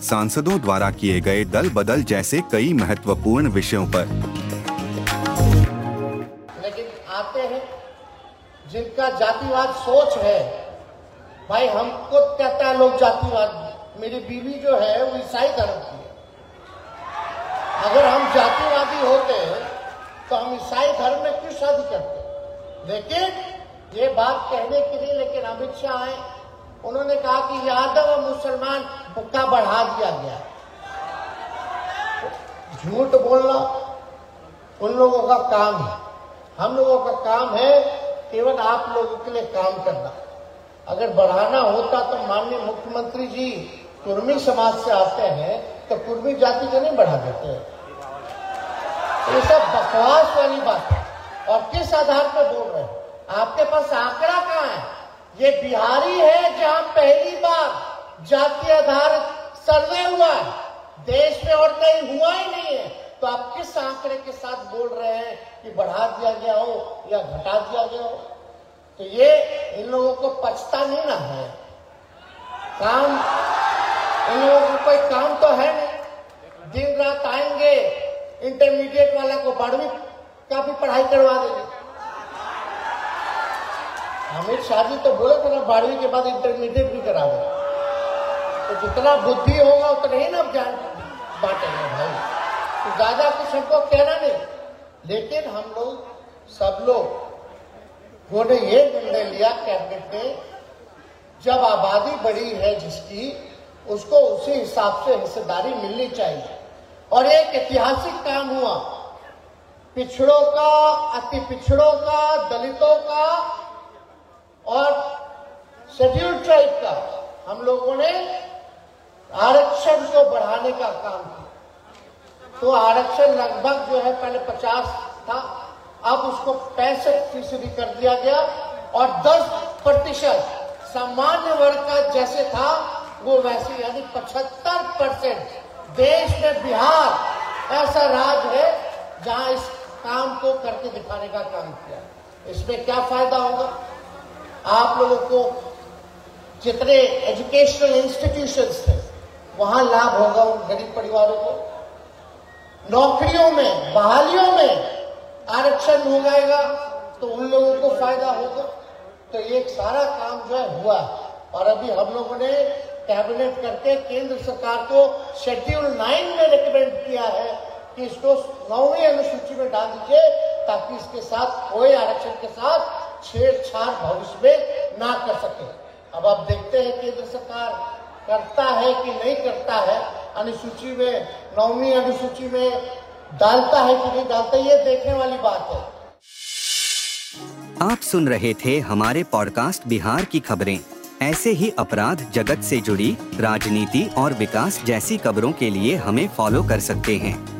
सांसदों द्वारा किए गए दल बदल जैसे कई महत्वपूर्ण विषयों पर। लेकिन आते हैं जिनका जातिवाद सोच है। भाई, हमको कहता है लोग जातिवाद मेरी बीवी जो है, वो ईसाई धर्म की है। अगर हम जातिवादी होते तो हम ईसाई धर्म में क्यों शादी करते? लेकिन ये बात कहने के लिए, लेकिन अमित शाह आए उन्होंने कहा कि यादव और मुसलमान का बढ़ा दिया गया। झूठ बोलना उन लोगों का काम है। हम लोगों का काम है केवल आप लोगों के लिए काम करना। अगर बढ़ाना होता तो माननीय मुख्यमंत्री जी कुर्मी समाज से आते हैं तो कुर्मी जाति को नहीं बढ़ा देते ये सब बकवास वाली बात है। और किस आधार पर बोल रहे हैं? आपके पास आंकड़ा कहाँ है? ये बिहारी है जहाँ पहली बार जाति आधारित सर्वे हुआ है। देश में और कहीं हुआ ही नहीं है। तो आप किस आंकड़े के साथ बोल रहे हैं कि बढ़ा दिया गया हो या घटा दिया गया हो? तो ये इन लोगों को पछता नहीं ना है। काम, इन लोगों को कोई काम तो है नहीं। दिन रात आएँगे इंटरमीडिएट वाला को बारहवीं का भी पढ़ाई करवा देंगे। शाह जी तो बोले थे ना, बारहवीं के बाद इंटरमीडिएट भी करा दे तो जितना बुद्धि होगा, उतना ही ना ज्ञान। बांटेंगे भाई। तो ज़्यादा कुछ हमको कहना नहीं। लेकिन हम लोग, सब लोग ने ये निर्णय लिया कैबिनेट ने जब आबादी बढ़ी है जिसकी, उसको उसी हिसाब से हिस्सेदारी मिलनी चाहिए। और एक ऐतिहासिक काम हुआ। पिछड़ों का, अति पिछड़ों का, दलितों का और शेड्यूल ट्राइब का हम लोगों ने आरक्षण को बढ़ाने का काम किया। तो आरक्षण लगभग जो है पहले 50 था, अब उसको पैंसठ फ़ीसदी कर दिया गया और 10 प्रतिशत सामान्य वर्ग का जैसे था, वो वैसे यानी 75 परसेंट। देश में बिहार ऐसा राज्य है जहाँ इस काम को करके दिखाने का काम किया। इसमें क्या फ़ायदा होगा? आप लोगों को जितने एजुकेशनल इंस्टीट्यूशंस थे, वहाँ लाभ होगा उन गरीब परिवारों को। नौकरियों में, बहालियों में आरक्षण हो जाएगा तो उन लोगों को फ़ायदा होगा। तो ये सारा काम जो है हुआ और अभी हम लोगों ने कैबिनेट करके केंद्र सरकार को शेड्यूल नाइन में रिकमेंड किया है कि इसको नौवीं अनुसूची में डाल दीजिए, ताकि इसके साथ कोई आरक्षण के साथ छेड़छाड़ भविष्य में ना कर सके। अब आप देखते हैं केंद्र सरकार करता है कि नहीं करता है, अनुसूची में, नौवीं अनुसूची में डालता है कि नहीं डालता, ये देखने वाली बात है। आप सुन रहे थे हमारे पॉडकास्ट बिहार की खबरें। ऐसे ही अपराध जगत से जुड़ी, राजनीति और विकास जैसी खबरों के लिए हमें फॉलो कर सकते हैं।